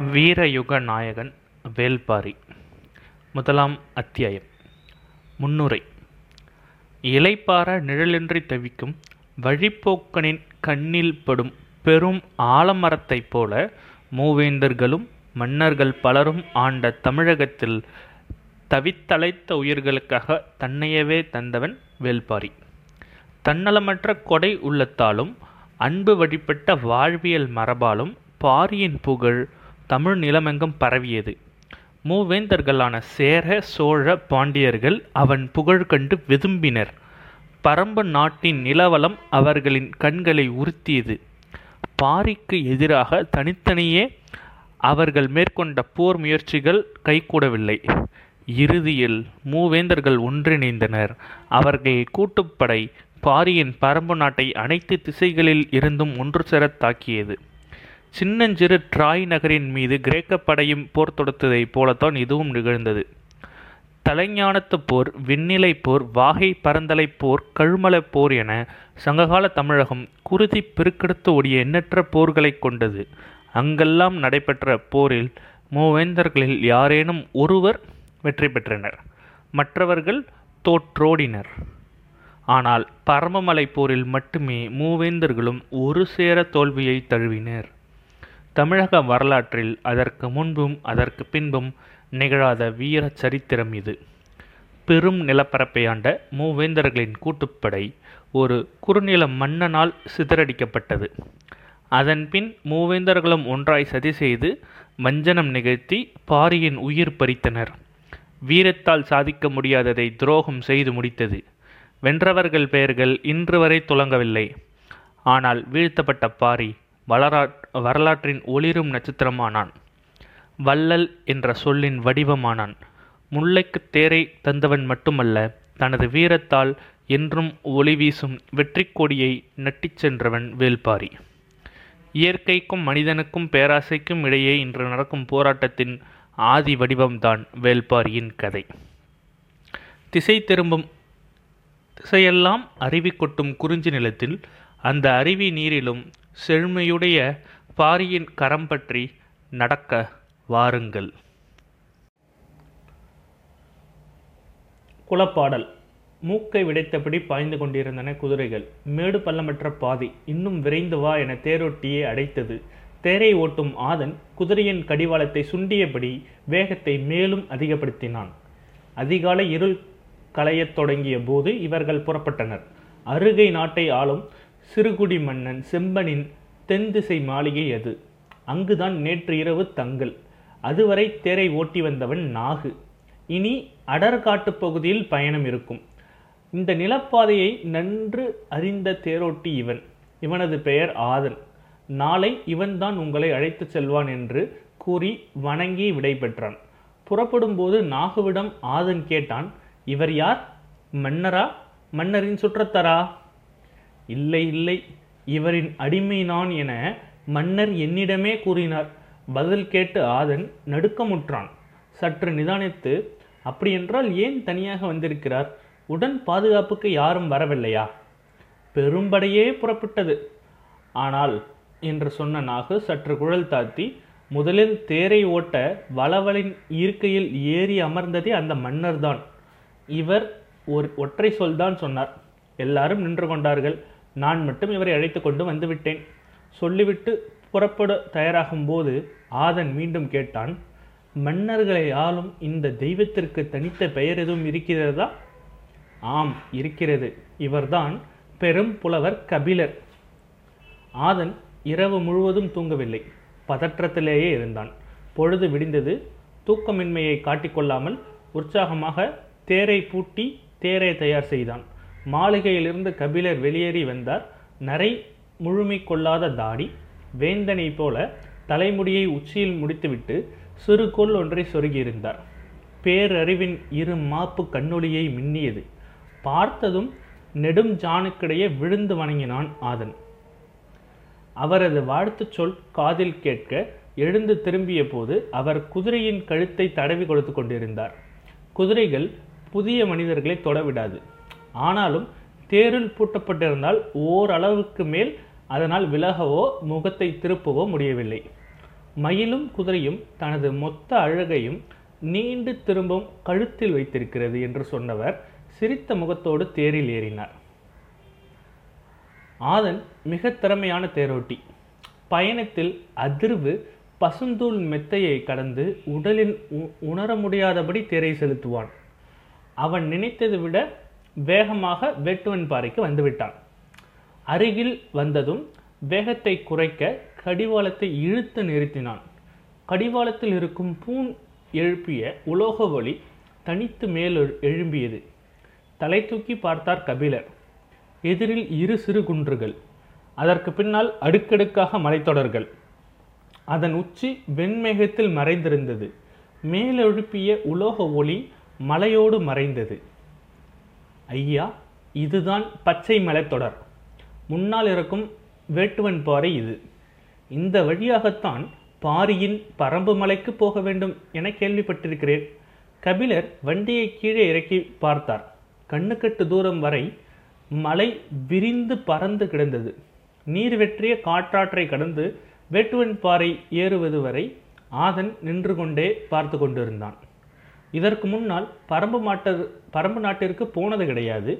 வீரயுக நாயகன் வேள்பாரி முதலாம் அத்தியாயம். முன்னுரை. இலைப்பார நிழலின்றி தவிக்கும் வழிப்போக்கனின் கண்ணில் படும் பெரும் ஆலமரத்தைப் போல மூவேந்தர்களும் மன்னர்கள் பலரும் ஆண்ட தமிழகத்தில் தவித்தழைத்த உயிர்களுக்காக தன்னையவே தந்தவன் வேள்பாரி தன்னலமற்ற கொடை உள்ளத்தாலும் அன்பு வழிபட்ட வாழ்வியல் மரபாலும் பாரியின் புகழ் தமிழ் நிலமெங்கும் பரவியது. மூவேந்தர்களான சேர சோழ பாண்டியர்கள் அவன் புகழ் கண்டு விதும்பினர். பரம்பு நாட்டின் நிலவலம் அவர்களின் கண்களை உறுத்தியது. பாரிக்கு எதிராக தனித்தனியே அவர்கள் மேற்கொண்ட போர் முயற்சிகள் கைகூடவில்லை. இறுதியில் மூவேந்தர்கள் ஒன்றிணைந்தனர். அவர்கள் கூட்டுப்படை பாரியின் பரம்பு நாட்டை அனைத்து திசைகளில் இருந்தும் ஒன்று சேர தாக்கியது சின்னஞ்சிறு ட்ராய் நகரின் மீது கிரேக்க படையும் போர் தொடுத்ததைப் போலத்தான் இதுவும் நிகழ்ந்தது. தலைஞானத்து போர் விண்ணிலை போர் வாகை பரந்தலை போர் கழுமலைப் போர் என சங்ககால தமிழகம் குருதி பெருக்கெடுத்து ஓடிய எண்ணற்ற போர்களைக் கொண்டது. அங்கெல்லாம் நடைபெற்ற போரில் மூவேந்தர்களில் யாரேனும் ஒருவர் வெற்றி பெற்றனர். மற்றவர்கள் தோற்றோடினர். ஆனால் பரமமலை போரில் மட்டுமே மூவேந்தர்களும் ஒரு சேர தோல்வியை தழுவினர். தமிழக வரலாற்றில் அதற்கு முன்பும் அதற்கு பின்பும் நிகழாத வீர சரித்திரம் இது. பெரும் நிலப்பரப்பை ஆண்ட மூவேந்தர்களின் கூட்டுப்படை ஒரு குறுநில மன்னனால் சிதறடிக்கப்பட்டது. அதன்பின் மூவேந்தர்களும் ஒன்றாய் சதி செய்து வஞ்சனம் நிகழ்த்தி பாரியின் உயிர் பறித்தனர். வீரத்தால் சாதிக்க முடியாததை துரோகம் செய்து முடித்தது. வென்றவர்கள் பெயர்கள் இன்று வரை துலங்கவில்லை. ஆனால் வீழ்த்தப்பட்ட பாரி வளரா வரலாற்றின் ஒளிரும் நட்சத்திரமானான். வள்ளல் என்ற சொல்லின் வடிவமானான். முல்லைக்கு தேரை தந்தவன் மட்டுமல்ல தனது வீரத்தால் என்றும் ஒளி வீசும் வெற்றி கொடியை நட்டிச் சென்றவன் வேள்பாரி இயற்கைக்கும் மனிதனுக்கும் பேராசைக்கும் இடையே இன்று நடக்கும் போராட்டத்தின் ஆதி வடிவம்தான் வேல்பாரியின் கதை. திசை திரும்பும் திசையெல்லாம் அருவி கொட்டும் குறிஞ்சி நிலத்தில் அந்த அருவி நீரிலும் செழுமையுடைய பாரியின் கரம் பற்றி நடக்க வாருங்கள். குலப்பாடல் மூக்கை விடைத்தபடி பாய்ந்து கொண்டிருந்தன குதிரைகள். மேடு பள்ளமற்ற பாதை இன்னும் விரைந்து வா என தேரொட்டியே அடைத்தது. தேரை ஓட்டும் ஆதன் குதிரையின் கடிவாளத்தை சுண்டியபடி வேகத்தை மேலும் அதிகப்படுத்தினான். அதிகாலை இருள் களையத் தொடங்கிய போது இவர்கள் புறப்பட்டனர். அருகை நாட்டை ஆளும் சிறுகுடி மன்னன் செம்பனின் தென் திசை மாளிகை அது. அங்குதான் நேற்று இரவு தங்கல். அதுவரை தேரை ஓட்டி வந்தவன் நாகு. இனி அடர்காட்டு பகுதியில் பயணம் இருக்கும். இந்த நிலப்பாதையை நன்று அறிந்த தேரோட்டி இவன். இவனது பெயர் ஆதன் நாளை இவன்தான் உங்களை அழைத்துச் செல்வான் என்று கூறி வணங்கி விடைபெற்றான். புறப்படும் போது நாகுவிடம் ஆதன் கேட்டான் இவர் யார்? மன்னரா? மன்னரின் சுற்றத்தரா? இல்லை இல்லை. இவரின் அடிமை நான் என மன்னர் என்னிடமே கூறினார். பதில் கேட்டு ஆதன் நடுக்கமுற்றான். சற்று நிதானித்து அப்படியென்றால் ஏன் தனியாக வந்திருக்கிறார்? உடன் பாதுகாப்புக்கு யாரும் வரவில்லையா? பெரும்படையே புறப்பட்டது. ஆனால் என்று சொன்ன நாகு சற்று குழல் தாத்தி முதலில் தேரை ஓட்ட வளவலின் இருக்கையில் ஏறி அமர்ந்ததே அந்த மன்னர்தான். இவர் ஒரு ஒற்றை சொல்தான் சொன்னார். எல்லாரும் நின்று கொண்டார்கள். நான் மட்டும் இவரை அழைத்து கொண்டு வந்துவிட்டேன். சொல்லிவிட்டு புறப்பட தயாராகும் போது ஆதன் மீண்டும் கேட்டான் மன்னர்களை ஆளும் இந்த தெய்வத்திற்கு தனித்த பெயர் எதுவும் இருக்கிறதா? ஆம் இருக்கிறது. இவர்தான் பெரும் புலவர் கபிலர். ஆதன் இரவு முழுவதும் தூங்கவில்லை. பதற்றத்திலேயே இருந்தான். பொழுது விடிந்தது. தூக்கமின்மையை காட்டிக்கொள்ளாமல் உற்சாகமாக தேரை பூட்டி தேரை தயார் செய்தான். மாளிகையிலிருந்து கபிலர் வெளியேறி வந்தார். நரை முழுமை கொள்ளாத தாடி வேந்தனை போல தலைமுடியை உச்சியில் முடித்துவிட்டு சிறுகோள் ஒன்றை சொருகியிருந்தார். பேரறிவின் இரு மாப்பு கண்ணொளியை மின்னியது. பார்த்ததும் நெடும் ஜானுக்கிடையே விழுந்து வணங்கினான் ஆதன். அவரது வாழ்த்துச் சொல் காதில் கேட்க எழுந்து திரும்பிய போது அவர் குதிரையின் கழுத்தை தடவி கொடுத்து கொண்டிருந்தார். குதிரைகள் புதிய மனிதர்களை தொடவிடாது ஆனாலும் தேரில் பூட்டப்பட்டிருந்தால் ஓரளவுக்கு மேல் அதனால் விலகவோ முகத்தை திருப்பவோ முடியவில்லை. மயிலும் குதிரையும் தனது மொத்த அழகையும் நீண்டு திரும்பும் கழுத்தில் வைத்திருக்கிறது என்று சொன்னவர் சிரித்த முகத்தோடு தேரில் ஏறினார். ஆதன் மிக திறமையான தேரோட்டி. பயணத்தில் அதிர்வு பசுந்தூள் மெத்தையை கடந்து உடலில் உ- உணர முடியாதபடி தேரை செலுத்துவான். அவன் நினைத்ததை விட வேகமாக வேட்டுவன் பாறைக்கு வந்துவிட்டான். அருகில் வந்ததும் வேகத்தை குறைக்க கடிவாளத்தை இழுத்து நிறுத்தினான். கடிவாளத்தில் இருக்கும் பூன் எழுப்பிய உலோக ஒளி தனித்து மேல் எழு- எழும்பியது. தலை தூக்கி பார்த்தார் கபிலர். எதிரில் இரு சிறு குன்றுகள் அதற்கு பின்னால் அடுக்கடுக்காக மலைத்தொடர்கள். அதன் உச்சி வெண்மேகத்தில் மறைந்திருந்தது. மேலெழுப்பிய உலோக ஒளி மலையோடு மறைந்தது. ஐயா இதுதான் பச்சை மலைத்தொடர் முன்னால் இருக்கும் வேட்டுவன் பாறை இது. இந்த வழியாகத்தான் பாரியின் பரம்பு மலைக்கு போக வேண்டும் என கேள்விப்பட்டிருக்கிறேன். கபிலர் வண்டியை கீழே இறக்கி பார்த்தார். கண்ணுக்கட்டு தூரம் வரை மலை விரிந்து பறந்து கிடந்தது. நீர் வெற்றிய காற்றாற்றை கடந்து வேட்டுவன் பாறை ஏறுவது வரை ஆதன் நின்று கொண்டே பார்த்து கொண்டிருந்தான். இதற்கு முன்னால் பரம்பு மாட்ட பரம்பு நாட்டிற்கு போனது கிடையாது.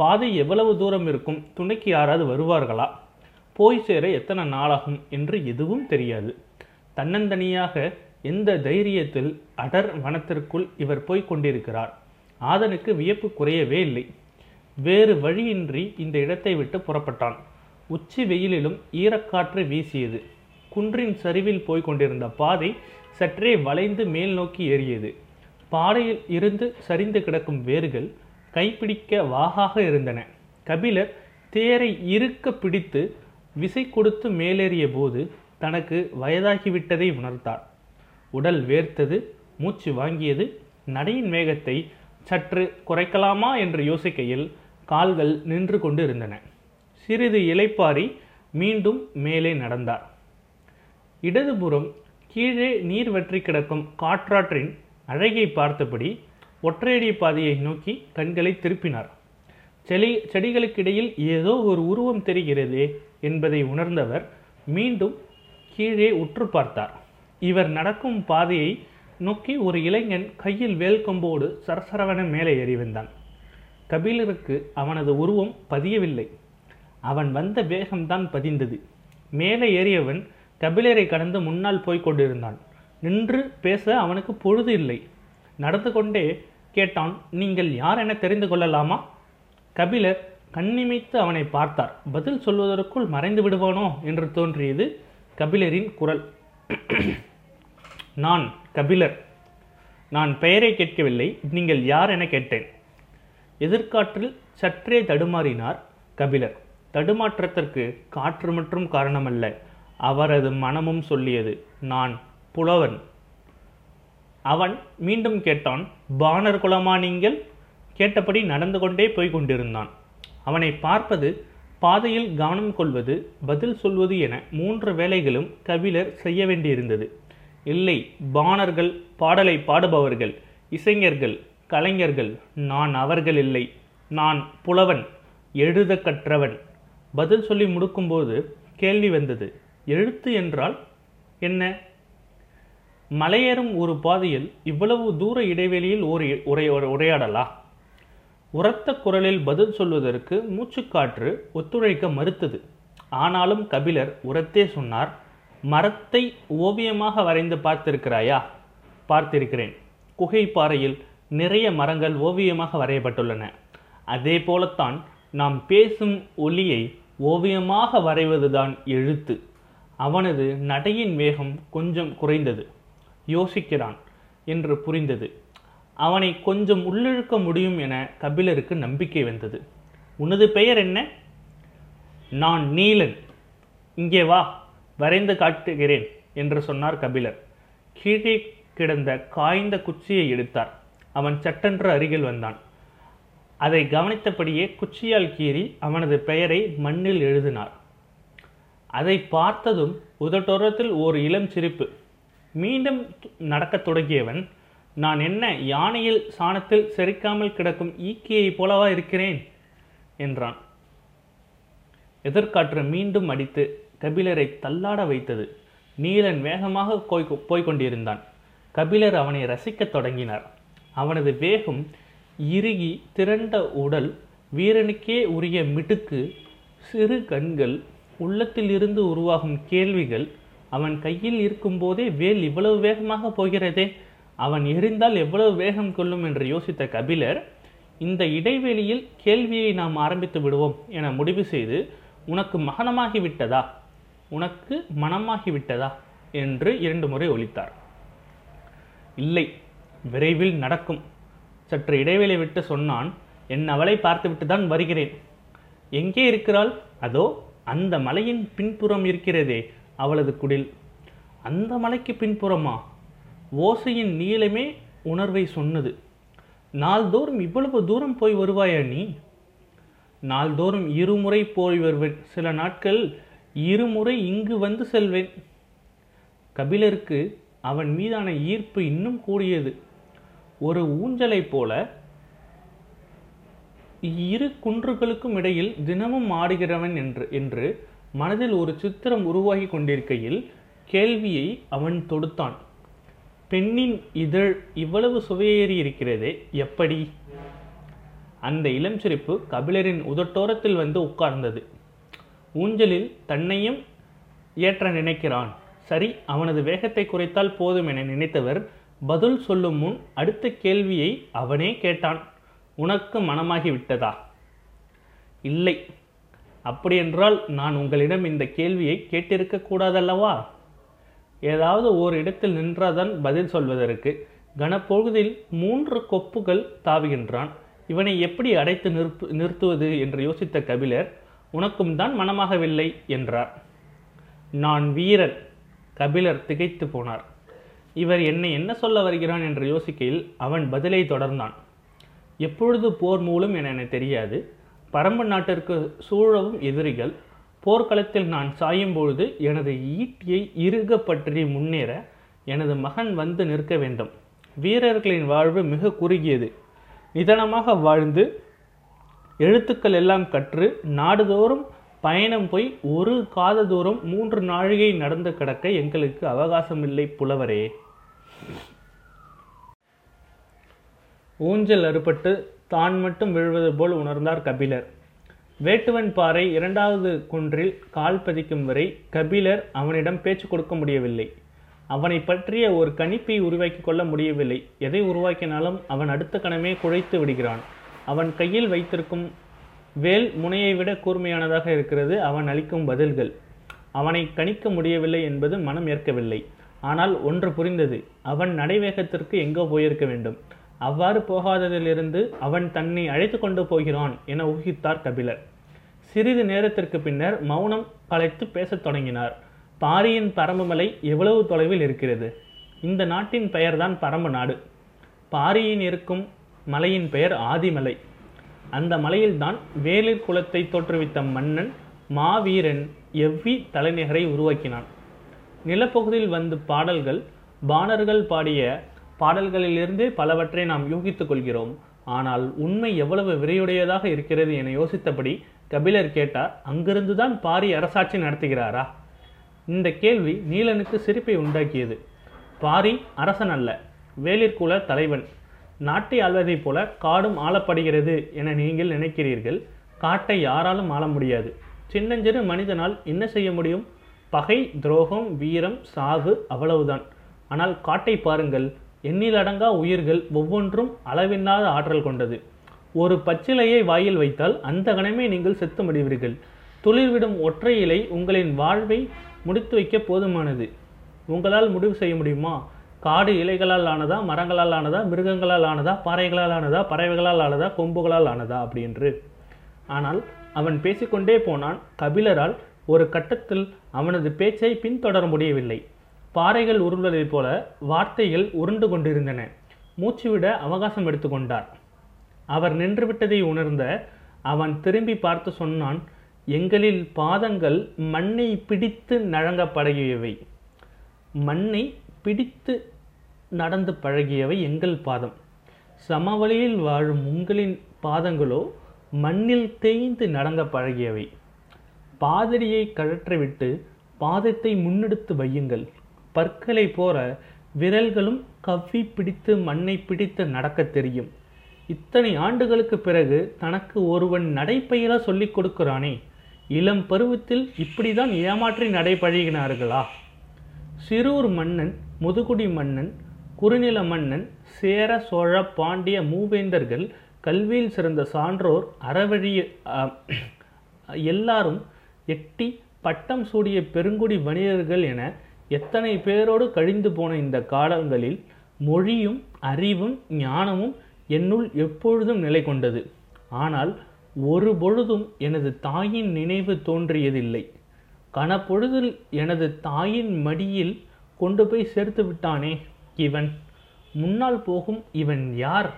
பாதை எவ்வளவு தூரம் இருக்கும்? துணைக்கு யாராவது வருவார்களா? போய் சேர எத்தனை நாளாகும் என்று எதுவும் தெரியாது. தன்னந்தனியாக எந்த தைரியத்தில் அடர் வனத்திற்குள் இவர் போய் கொண்டிருக்கிறார். ஆதனுக்கு வியப்பு குறையவே இல்லை. வேறு வழியின்றி இந்த இடத்தை விட்டு புறப்பட்டான். உச்சி வெயிலிலும் ஈரக்காற்று வீசியது. குன்றின் சரிவில் போய்க் கொண்டிருந்த பாதை சற்றே வளைந்து மேல் நோக்கி ஏறியது. பாறையில் இருந்து சரிந்து கிடக்கும் வேர்கள் கைப்பிடிக்க வாகாக இருந்தன. கபிலர் தேரை இறுக்க பிடித்து விசை கொடுத்து மேலேறிய போது தனக்கு வயதாகிவிட்டதை உணர்ந்தார். உடல் வேர்த்தது மூச்சு வாங்கியது நடையின் வேகத்தை சற்று குறைக்கலாமா என்று யோசிக்கையில் கால்கள் நின்று கொண்டு இருந்தன சிறிது இலைப்பாரி மீண்டும் மேலே நடந்தார். இடதுபுறம் கீழே நீர் வற்றி கிடக்கும் காற்றாற்றின் அழகை பார்த்தபடி ஒற்றையடி பாதையை நோக்கி கண்களை திருப்பினார். செடி செடிகளுக்கிடையில் ஏதோ ஒரு உருவம் தெரிகிறதே என்பதை உணர்ந்தவர் மீண்டும் கீழே உற்று பார்த்தார். இவர் நடக்கும் பாதையை நோக்கி ஒரு இளைஞன் கையில் வேல் கொம்போடு மேலே ஏறி வந்தான். கபிலருக்கு அவனது உருவம் பதியவில்லை. அவன் வந்த வேகம்தான் பதிந்தது. மேலே ஏறியவன் கபிலரை கடந்து முன்னால் போய்க் கொண்டிருந்தான். நின்று பேச அவனுக்கு பொழுது இல்லை. நடந்து கொண்டே கேட்டான் நீங்கள் யார் என தெரிந்து கொள்ளலாமா? கபிலர் கண்ணிமைத்து அவனை பார்த்தார். பதில் சொல்வதற்குள் மறைந்து விடுவானோ? என்று தோன்றியது கபிலரின் குரல். நான் கபிலர். நான் பெயரை கேட்கவில்லை. நீங்கள் யார் என கேட்டேன். எதிர்காற்றில் சற்றே தடுமாறினார் கபிலர். தடுமாற்றத்திற்கு காற்று மற்றும் காரணமல்ல அவரது மனமும் சொல்லியது நான் புலவன். அவன் மீண்டும் கேட்டான் பாணர் குலமா நீங்கள்? கேட்டபடி நடந்து கொண்டே போய்க் கொண்டிருந்தான். அவனை பார்ப்பது பாதையில் கவனம் கொள்வது பதில் சொல்வது என மூன்று வேலைகளும் கபிலர் செய்ய வேண்டியிருந்தது. இல்லை பாணர்கள் பாடலை பாடுபவர்கள் இசைஞர்கள் கலைஞர்கள் நான் அவர்கள் இல்லை. நான் புலவன் எழுத கற்றவன் பதில் சொல்லி முடுக்கும்போது கேள்வி வந்தது எழுத்து என்றால் என்ன? மலையேறும் ஒரு பாதையில் இவ்வளவு தூர இடைவெளியில் ஒரு உரை உரையாடலா? உரத்த குரலில் பதில் சொல்வதற்கு மூச்சுக்காற்று ஒத்துழைக்க மறுத்தது. ஆனாலும் கபிலர் உரத்தே சொன்னார் மரத்தை ஓவியமாக வரைந்து பார்த்திருக்கிறாயா? பார்த்திருக்கிறேன். குகை பாறையில் நிறைய மரங்கள் ஓவியமாக வரையப்பட்டுள்ளன. அதே போலத்தான் நாம் பேசும் ஒலியை ஓவியமாக வரைவதுதான் எழுத்து. அவனது நடையின் வேகம் கொஞ்சம் குறைந்தது. யோசிக்கிறான் என்று புரிந்தது. அவனை கொஞ்சம் உள்ளிழுக்க முடியும் என கபிலருக்கு நம்பிக்கை வந்தது. உனது பெயர் என்ன? நான் நீலன். இங்கே வா வரைந்து காட்டுகிறேன் என்று சொன்னார் கபிலர். கீழே கிடந்த காய்ந்த குச்சியை எடுத்தார். அவன் சட்டென்று அருகில் வந்தான். அதை கவனித்தபடியே குச்சியால் கீறி அவனது பெயரை மண்ணில் எழுதினார். அதை பார்த்ததும் உதட்டோரத்தில் ஓர் இளம் சிரிப்பு மீண்டும் நடக்கத் தொடங்கியவன் நான் என்ன யானையில் சாணத்தில் செரிக்காமல் கிடக்கும் ஈக்கியை போலவா இருக்கிறேன்? என்றான். எதிர்காற்று மீண்டும் அடித்து கபிலரை தள்ளாட வைத்தது. நீலன் வேகமாக போய் போய்க் கொண்டிருந்தான். கபிலர் அவனை ரசிக்கத் தொடங்கினார். அவனது வேகம் இறுகி திரண்ட உடல் வீரனுக்கே உரிய மிடுக்கு சிறு கண்கள் உள்ளத்தில் இருந்து உருவாகும் கேள்விகள் அவன் கையில் இருக்கும்போதே வேல் இவ்வளவு வேகமாக போகிறதே? அவன் எரிந்தால் எவ்வளவு வேகம் கொள்ளும்? என்று யோசித்த கபிலர் இந்த இடைவெளியில் கேள்வியை நாம் ஆரம்பித்து விடுவோம் என முடிவு செய்து உனக்கு மகனமாகி விட்டதா உனக்கு மனமாகி விட்டதா என்று இரண்டு முறை ஒழித்தார் இல்லை விரைவில் நடக்கும். சற்று இடைவெளி விட்டு சொன்னான் என் அவளை பார்த்துவிட்டு தான் வருகிறேன். எங்கே இருக்கிறாள்? அதோ அந்த மலையின் பின்புறம் இருக்கிறதே. அவளது குடில் அந்த மலைக்கு பின்புறமா? ஓசையின் நீளமே உணர்வை சொன்னது. நாள்தோறும் இவ்வளவு தூரம் போய் வருவாயா நீ? நாள்தோறும் இருமுறை போய் வருவேன். சில நாட்கள் இருமுறை இங்கு வந்து செல்வேன். கபிலருக்கு அவன் மீதான ஈர்ப்பு இன்னும் கூடியது. ஒரு ஊஞ்சலைப் போல இரு குன்றுகளுக்கும் இடையில் தினமும் ஆடுகிறவன் என்று என்று மனதில் ஒரு சித்திரம் உருவாகி கொண்டிருக்கையில் கேள்வியை அவன் தொடுத்தான். பெண்ணின் இதழ் இவ்வளவு சுவையேறி இருக்கிறதே எப்படி? அந்த இளம் சிரிப்பு கபிலரின் உதட்டோரத்தில் வந்து உட்கார்ந்தது. ஊஞ்சலில் தன்னையும் ஏற்ற நினைக்கிறான். சரி அவனது வேகத்தை குறைத்தால் போதும் என நினைத்தவர் பதில் சொல்லும் முன் அடுத்த கேள்வியை அவனே கேட்டான். உனக்கு மனமாகி விட்டதா இல்லை. அப்படியென்றால் நான் உங்களிடம் இந்த கேள்வியை கேட்டிருக்க கூடாதல்லவா? ஏதாவது ஓர் இடத்தில் நின்றாதான் பதில் சொல்வதற்கு. கனப்பொழுதில் மூன்று கொப்புகள் தாவுகின்றான். இவனை எப்படி அடைத்து நிறுத்து நிறுத்துவது என்று யோசித்த கபிலர் உனக்கும் தான் மனமாகவில்லை என்றார். நான் வீரன் கபிலர் திகைத்து போனார். இவர் என்னை என்ன சொல்ல வருகிறான்? என்று யோசிக்கையில் அவன் பதிலை தொடர்ந்தான். எப்பொழுது போர் மூலம் என எனக்கு தெரியாது. பரம்பு நாட்டிற்கு சூழவும் எதிரிகள் போர்க்களத்தில் நான் சாயும் பொழுது எனது ஈட்டியை இறுக பற்றி முன்னேற எனது மகன் வந்து நிற்க வேண்டும். வீரர்களின் வாழ்வு மிக குறுகியது. நிதானமாக வாழ்ந்து எழுத்துக்கள் எல்லாம் கற்று நாடுதோறும் பயணம் போய் ஒரு காத தூரம் மூன்று நாழிகை நடந்து கிடக்க எங்களுக்கு அவகாசமில்லை புலவரே. ஊஞ்சல் அறுபட்டு தான் மட்டும் விழுவது போல் உணர்ந்தார் கபிலர். வேட்டுவன் பாறை இரண்டாவது குன்றில் கால் பதிக்கும் வரை கபிலர் அவனிடம் பேச்சு கொடுக்க முடியவில்லை. அவனை பற்றிய ஒரு கணிப்பை உருவாக்கி கொள்ள முடியவில்லை. எதை உருவாக்கினாலும் அவன் அடுத்த கணமே குழைத்து விடுகிறான். அவன் கையில் வைத்திருக்கும் வேல் முனையை விட கூர்மையானதாக இருக்கிறது. அவன் அளிக்கும் பதில்கள். அவனை கணிக்க முடியவில்லை என்பது மனம் ஏற்கவில்லை. ஆனால் ஒன்று புரிந்தது. அவன் நடைவேகத்திற்கு எங்கோ போயிருக்க வேண்டும். அவ்வாறு போகாததிலிருந்து அவன் தன்னை அழைத்து கொண்டு போகிறான் என ஊகித்தார் கபிலர். சிறிது நேரத்திற்கு பின்னர் மௌனம் கலைத்து பேசத் தொடங்கினார். பாரியின் பரம்புமலை எவ்வளவு தொலைவில் இருக்கிறது? இந்த நாட்டின் பெயர்தான் பரம்பு நாடு. பாரியின் இருக்கும் மலையின் பெயர் ஆதிமலை. அந்த மலையில்தான் வேலிர் குலத்தை தோற்றுவித்த மன்னன் மாவீரன் எவ்வி தலைநகரை உருவாக்கினான். நிலப்பகுதியில் வந்து பாடல்கள் பாணர்கள் பாடிய பாடல்களிலிருந்தே பலவற்றை நாம் யூகித்துக் கொள்கிறோம். ஆனால் உண்மை எவ்வளவு விரையுடையதாக இருக்கிறது என யோசித்தபடி கபிலர் கேட்டார் அங்கிருந்துதான் பாரி அரசாட்சி நடத்துகிறாரா? இந்த கேள்வி நீலனுக்கு சிரிப்பை உண்டாக்கியது. பாரி அரசன் அல்ல வேலிற்குல தலைவன். நாட்டை ஆள்வதைப் போல காடும் ஆளப்படுகிறது என நீங்கள் நினைக்கிறீர்கள். காட்டை யாராலும் ஆள முடியாது. சின்னஞ்சிறு மனிதனால் என்ன செய்ய முடியும்? பகை துரோகம் வீரம் சாவு அவ்வளவுதான். ஆனால் காட்டை பாருங்கள் எண்ணிலடங்கா உயிர்கள் ஒவ்வொன்றும் அளவில்லாத ஆற்றல் கொண்டது. ஒரு பச்சிலையை வாயில் வைத்தால் அந்த கணமே நீங்கள் செத்து முடிவீர்கள் துளிர்விடும் ஒற்றை இலை உங்களின் வாழ்வை முடித்து வைக்க போதுமானது. உங்களால் முடிவு செய்ய முடியுமா? காடு இலைகளால் ஆனதா மரங்களால் ஆனதா மிருகங்களால் ஆனதா பாறைகளால் ஆனதா பறவைகளால் ஆனதா கொம்புகளால் ஆனதா அப்படின்று ஆனால் அவன் பேசிக்கொண்டே போனான் கபிலரால் ஒரு கட்டத்தில் அவனது பேச்சை பின்தொடர முடியவில்லை. பாறைகள் உருள்வதைப் போல வார்த்தைகள் உருண்டு கொண்டிருந்தன. மூச்சுவிட அவகாசம் எடுத்துக்கொண்டார் அவர் நின்றுவிட்டதை உணர்ந்த அவன் திரும்பி பார்த்து சொன்னான் எங்களில் பாதங்கள் மண்ணை பிடித்து நழங்க பழகியவை மண்ணை பிடித்து நடந்து பழகியவை எங்கள் பாதம். சமவெளியில் வாழும் உங்களின் பாதங்களோ மண்ணில் தேய்ந்து நடங்க பழகியவை. பாதிரியை கழற்றிவிட்டு பாதத்தை முன்னெடுத்து வையுங்கள். பற்களை போற விரல்களும் கவ்வி பிடித்து மண்ணை பிடித்து நடக்கத் தெரியும். இத்தனை ஆண்டுகளுக்கு பிறகு தனக்கு ஒருவன் நடைப்பயில சொல்லிக் கொடுக்கிறானே இளம் பருவத்தில் இப்படிதான் ஏமாற்றி நடைபழகினார்களா? சிறூர் மன்னன் முதுகுடி மன்னன் குறுநில மன்னன் சேர சோழ பாண்டிய மூவேந்தர்கள் கல்வியில் சிறந்த சான்றோர் அறவழி எல்லாரும் எட்டி பட்டம் சூடிய பெருங்குடி வணிகர்கள் என எத்தனை பேரோடு கழிந்து போன இந்த காலங்களில் மொழியும் அறிவும் ஞானமும் என்னுள் எப்பொழுதும் நிலை கொண்டது. ஆனால் ஒரு பொழுதும் எனது தாயின் நினைவு தோன்றியதில்லை. கனப்பொழுதில் எனது தாயின் மடியில் கொண்டு போய் சேர்த்து விட்டானே இவன்? முன்னால் போகும் இவன் யார்?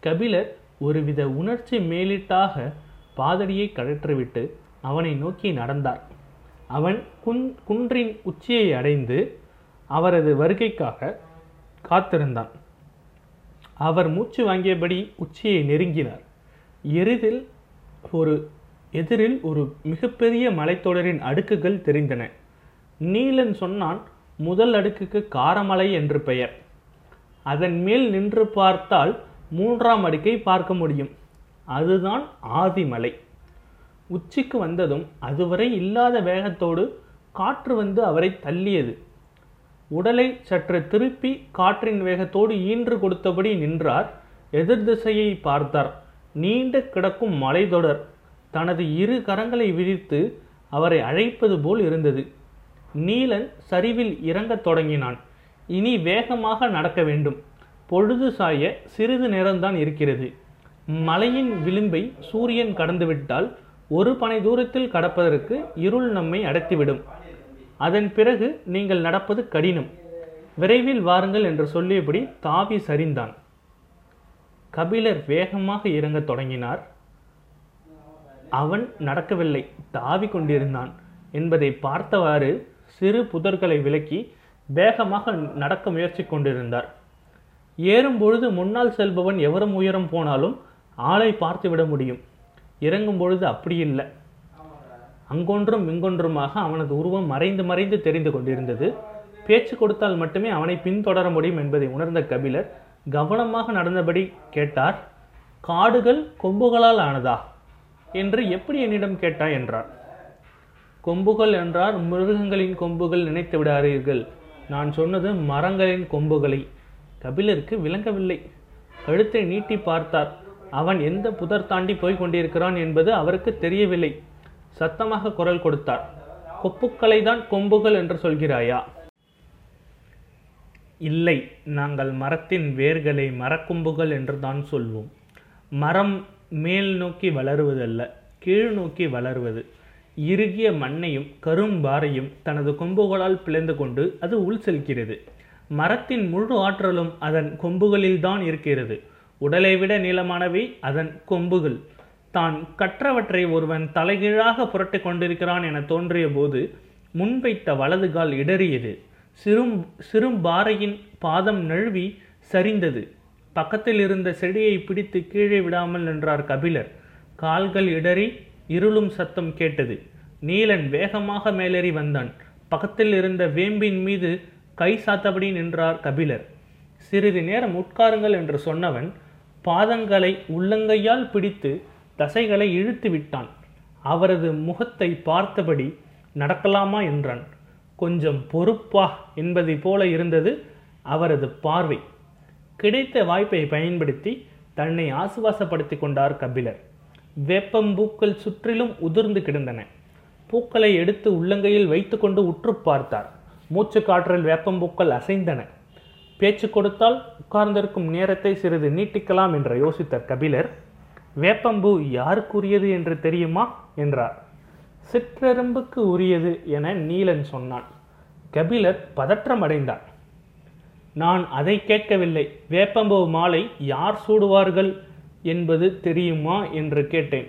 கபிலர் ஒருவித உணர்ச்சி மேலிட்டாக பாதடியை கழற்றிவிட்டு அவனை நோக்கி நடந்தார். அவன் குன் குன்றின் உச்சியை அடைந்து அவரது வருகைக்காக காத்திருந்தான். அவர் மூச்சு வாங்கியபடி உச்சியை நெருங்கினார். எரிதில் ஒரு எதிரில் ஒரு மிகப்பெரிய மலைத்தொடரின் அடுக்குகள் தெரிந்தன. நீலன் சொன்னான் முதல் அடுக்குக்கு காரமலை என்று பெயர். அதன் மேல் நின்று பார்த்தால் மூன்றாம் அடுக்கை பார்க்க முடியும். அதுதான் ஆதிமலை. உச்சிக்கு வந்ததும் அதுவரை இல்லாத வேகத்தோடு காற்று வந்து அவரை தள்ளியது. உடலை சற்று திருப்பி காற்றின் வேகத்தோடு ஈன்று கொடுத்தபடி நின்றார். எதிர் திசையை பார்த்தார். நீண்டு கிடக்கும் மலைத்தொடர் தனது இரு கரங்களை விரித்து அவரை அழைப்பது போல் இருந்தது. நீலன் சரிவில் இறங்கத் தொடங்கினான். இனி வேகமாக நடக்க வேண்டும். பொழுது சாய சிறிது நேரம்தான் இருக்கிறது. மலையின் விளிம்பை சூரியன் கடந்துவிட்டால் ஒரு பனை தூரத்தில் கடப்பதற்கு இருள் நம்மை அடைத்துவிடும். அதன் பிறகு நீங்கள் நடப்பது கடினம். விரைவில் வாருங்கள் என்று சொல்லியபடி தாவி சரிந்தான். கபிலர் வேகமாக இறங்கத் தொடங்கினார். அவன் நடக்கவில்லை தாவி கொண்டிருந்தான் என்பதை பார்த்தவாறு சிறு புதர்களை விலக்கி வேகமாக நடக்க முயற்சி கொண்டிருந்தார். ஏறும்பொழுது முன்னால் செல்பவன் எவரும் உயரம் போனாலும் ஆளை பார்த்துவிட முடியும். இறங்கும் பொழுது அப்படி இல்லை. அங்கொன்றும் இங்கொன்றுமாக அவனது உருவம் மறைந்து மறைந்து தெரிந்து கொண்டிருந்தது. பேச்சு கொடுத்தால் மட்டுமே அவனை பின்தொடர முடியும் என்பதை உணர்ந்த கபிலர் கவனமாக நடந்தபடி கேட்டார் காடுகள் கொம்புகளால் ஆனதா? என்று எப்படி என்னிடம் கேட்டாய்? என்றார். கொம்புகள் என்றார் மிருகங்களின் கொம்புகள் நினைத்து விடாதீர்கள். நான் சொன்னது மரங்களின் கொம்புகளை. கபிலருக்கு விளங்கவில்லை. கழுத்தை நீட்டி பார்த்தார். அவன் எந்த புதர் தாண்டி போய் கொண்டிருக்கிறான் என்பது அவருக்கு தெரியவில்லை. சத்தமாக குரல் கொடுத்தார் கொப்புக்களை தான் கொம்புகள் என்று சொல்கிறாயா? இல்லை நாங்கள் மரத்தின் வேர்களை மரக்கொம்புகள் என்று தான் சொல்வோம். மரம் மேல் நோக்கி வளருவதல்ல கீழ் நோக்கி வளருவது. இறுகிய மண்ணையும் கரும்பாறையும் தனது கொம்புகளால் பிளந்து கொண்டு அது உள் செல்கிறது. மரத்தின் முழு ஆற்றலும் அதன் கொம்புகளில்தான் இருக்கிறது. உடலை விட நீளமானவை அதன் கொம்புகள். தான் கற்றவற்றை ஒருவன் தலைகீழாக புரட்டி கொண்டிருக்கிறான் என தோன்றிய போது முன்வைத்த வலது கால் இடறியது. சிறும் சிறும்பாறையின் பாதம் நழுவி சரிந்தது. பக்கத்தில் இருந்த செடியை பிடித்து கீழே விடாமல் நின்றார் கபிலர். கால்கள் இடறி இருளும் சத்தம் கேட்டது. நீலன் வேகமாக மேலேறி வந்தான். பக்கத்தில் இருந்த வேம்பின் மீது கை சாத்தபடி நின்றார் கபிலர். சிறிது நேரம் உட்காருங்கள் என்று சொன்னவன் பாதங்களை உள்ளங்கையால் பிடித்து தசைகளை இழுத்து விட்டான். அவரது முகத்தை பார்த்தபடி நடக்கலாமா என்றான். கொஞ்சம் பொறுப்பா என்பதை போல இருந்தது அவரது பார்வை. கிடைத்த வாய்ப்பை பயன்படுத்தி தன்னை ஆசுவாசப்படுத்தி கொண்டார் கபிலர். வேப்பம் பூக்கள் சுற்றிலும் உதிர்ந்து கிடந்தன. பூக்களை எடுத்து உள்ளங்கையில் வைத்துக்கொண்டு உற்று பார்த்தார். மூச்சு காற்றில் வேப்பம்பூக்கள் அசைந்தன. பேச்சு கொடுத்தால் உட்கார்ந்திருக்கும் நேரத்தை சிறிது நீட்டிக்கலாம் என்று யோசித்த கபிலர் வேப்பம்பூ யாருக்குரியது என்று தெரியுமா? என்றார். சிற்றெரும்புக்கு உரியது என நீலன் சொன்னான். கபிலர் பதற்றம் அடைந்தார் நான் அதை கேட்கவில்லை. வேப்பம்பூ மாலை யார் சூடுவார்கள் என்பது தெரியுமா? என்று கேட்டேன்.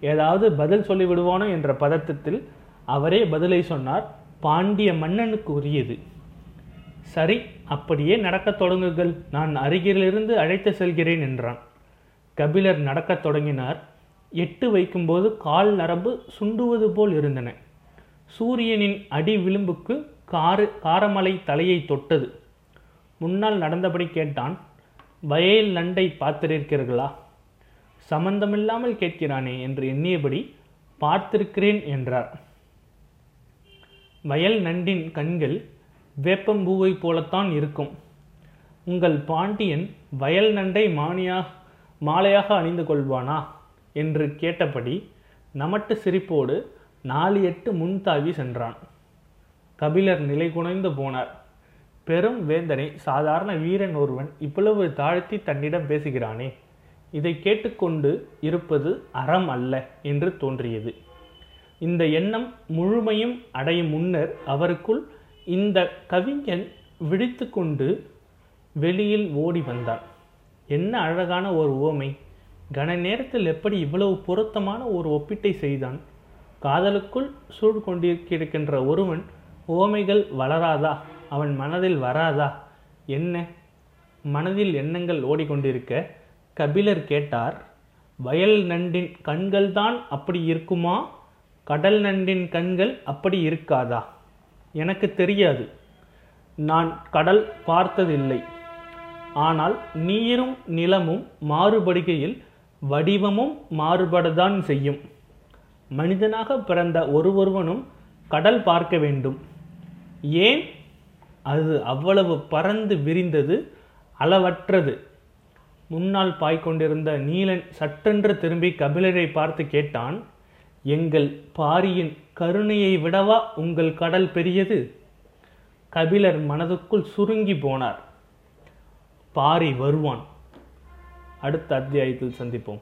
ஏதாவது பதில் சொல்லிவிடுவானோ? என்ற பதத்தத்தில் அவரே பதிலை சொன்னார். பாண்டிய மன்னனுக்கு உரியது. சரி அப்படியே நடக்கத் தொடங்குங்கள். நான் அருகிலிருந்து அழைத்து செல்கிறேன் என்றான். கபிலர் நடக்கத் தொடங்கினார். எட்டு வைக்கும்போது கால் நரம்பு சுண்டுவது போல் இருந்தன. சூரியனின் அடி விளிம்புக்கு காரு காரமலை தலையை தொட்டது. முன்னால் நடந்தபடி கேட்டான் வயல் நண்டை பார்த்திருக்கிறீர்களா? சம்பந்தமில்லாமல் கேட்கிறானே என்று எண்ணியபடி பார்த்திருக்கிறேன் என்றார். வயல் நண்டின் கண்கள் வேப்பம்பூவை போலத்தான் இருக்கும். உங்கள் பாண்டியன் வயல் நண்டை மானியா மாலையாக அணிந்து கொள்வானா? என்று கேட்டபடி நமட்டு சிரிப்போடு நாலு எட்டு முன்தாவி சென்றான். கபிலர் நிலை குனைந்து போனார். பெரும் வேந்தனை சாதாரண வீரன் ஒருவன் இவ்வளவு தாழ்த்தி தன்னிடம் பேசுகிறானே? இதை கேட்டுக்கொண்டு இருப்பது அறம் அல்ல என்று தோன்றியது. இந்த எண்ணம் முழுமையும் அடையும் முன்னர் அவருக்குள் இந்த கவிஞன் விழித்து கொண்டு வெளியில் ஓடி வந்தான். என்ன அழகான ஒரு உவமை. கன நேரத்தில் எப்படி இவ்வளவு பொருத்தமான ஒரு ஒப்பீட்டை செய்தான். காதலுக்குள் சூழ் கொண்டிருக்கின்ற ஒருவன் உவமைகள் வளராதா? அவன் மனதில் வராதா? என்ன? மனதில் எண்ணங்கள் ஓடிக்கொண்டிருக்க கபிலர் கேட்டார் வயல் நண்டின் கண்கள்தான் அப்படி இருக்குமா? கடல் நண்டின் கண்கள் அப்படி இருக்காதா? எனக்கு தெரியாது. நான் கடல் பார்த்ததில்லை. ஆனால் நீரும் நிலமும் மாறுபடுகையில் வடிவமும் மாறுபடத்தான் செய்யும். மனிதனாக பிறந்த ஒருவருவனும் கடல் பார்க்க வேண்டும். ஏன்? அது அவ்வளவு பறந்து விரிந்தது அளவற்றது. முன்னால் பாய்கொண்டிருந்த நீலன் சட்டென்று திரும்பி கபிலரை பார்த்து கேட்டான் எங்கள் பாரியின் கருணையை விடவா உங்கள் கடல் பெரியது? கபிலர் மனதுக்குள் சுருங்கி போனார். பாரி வருவான். அடுத்த அத்தியாயத்தில் சந்திப்போம்.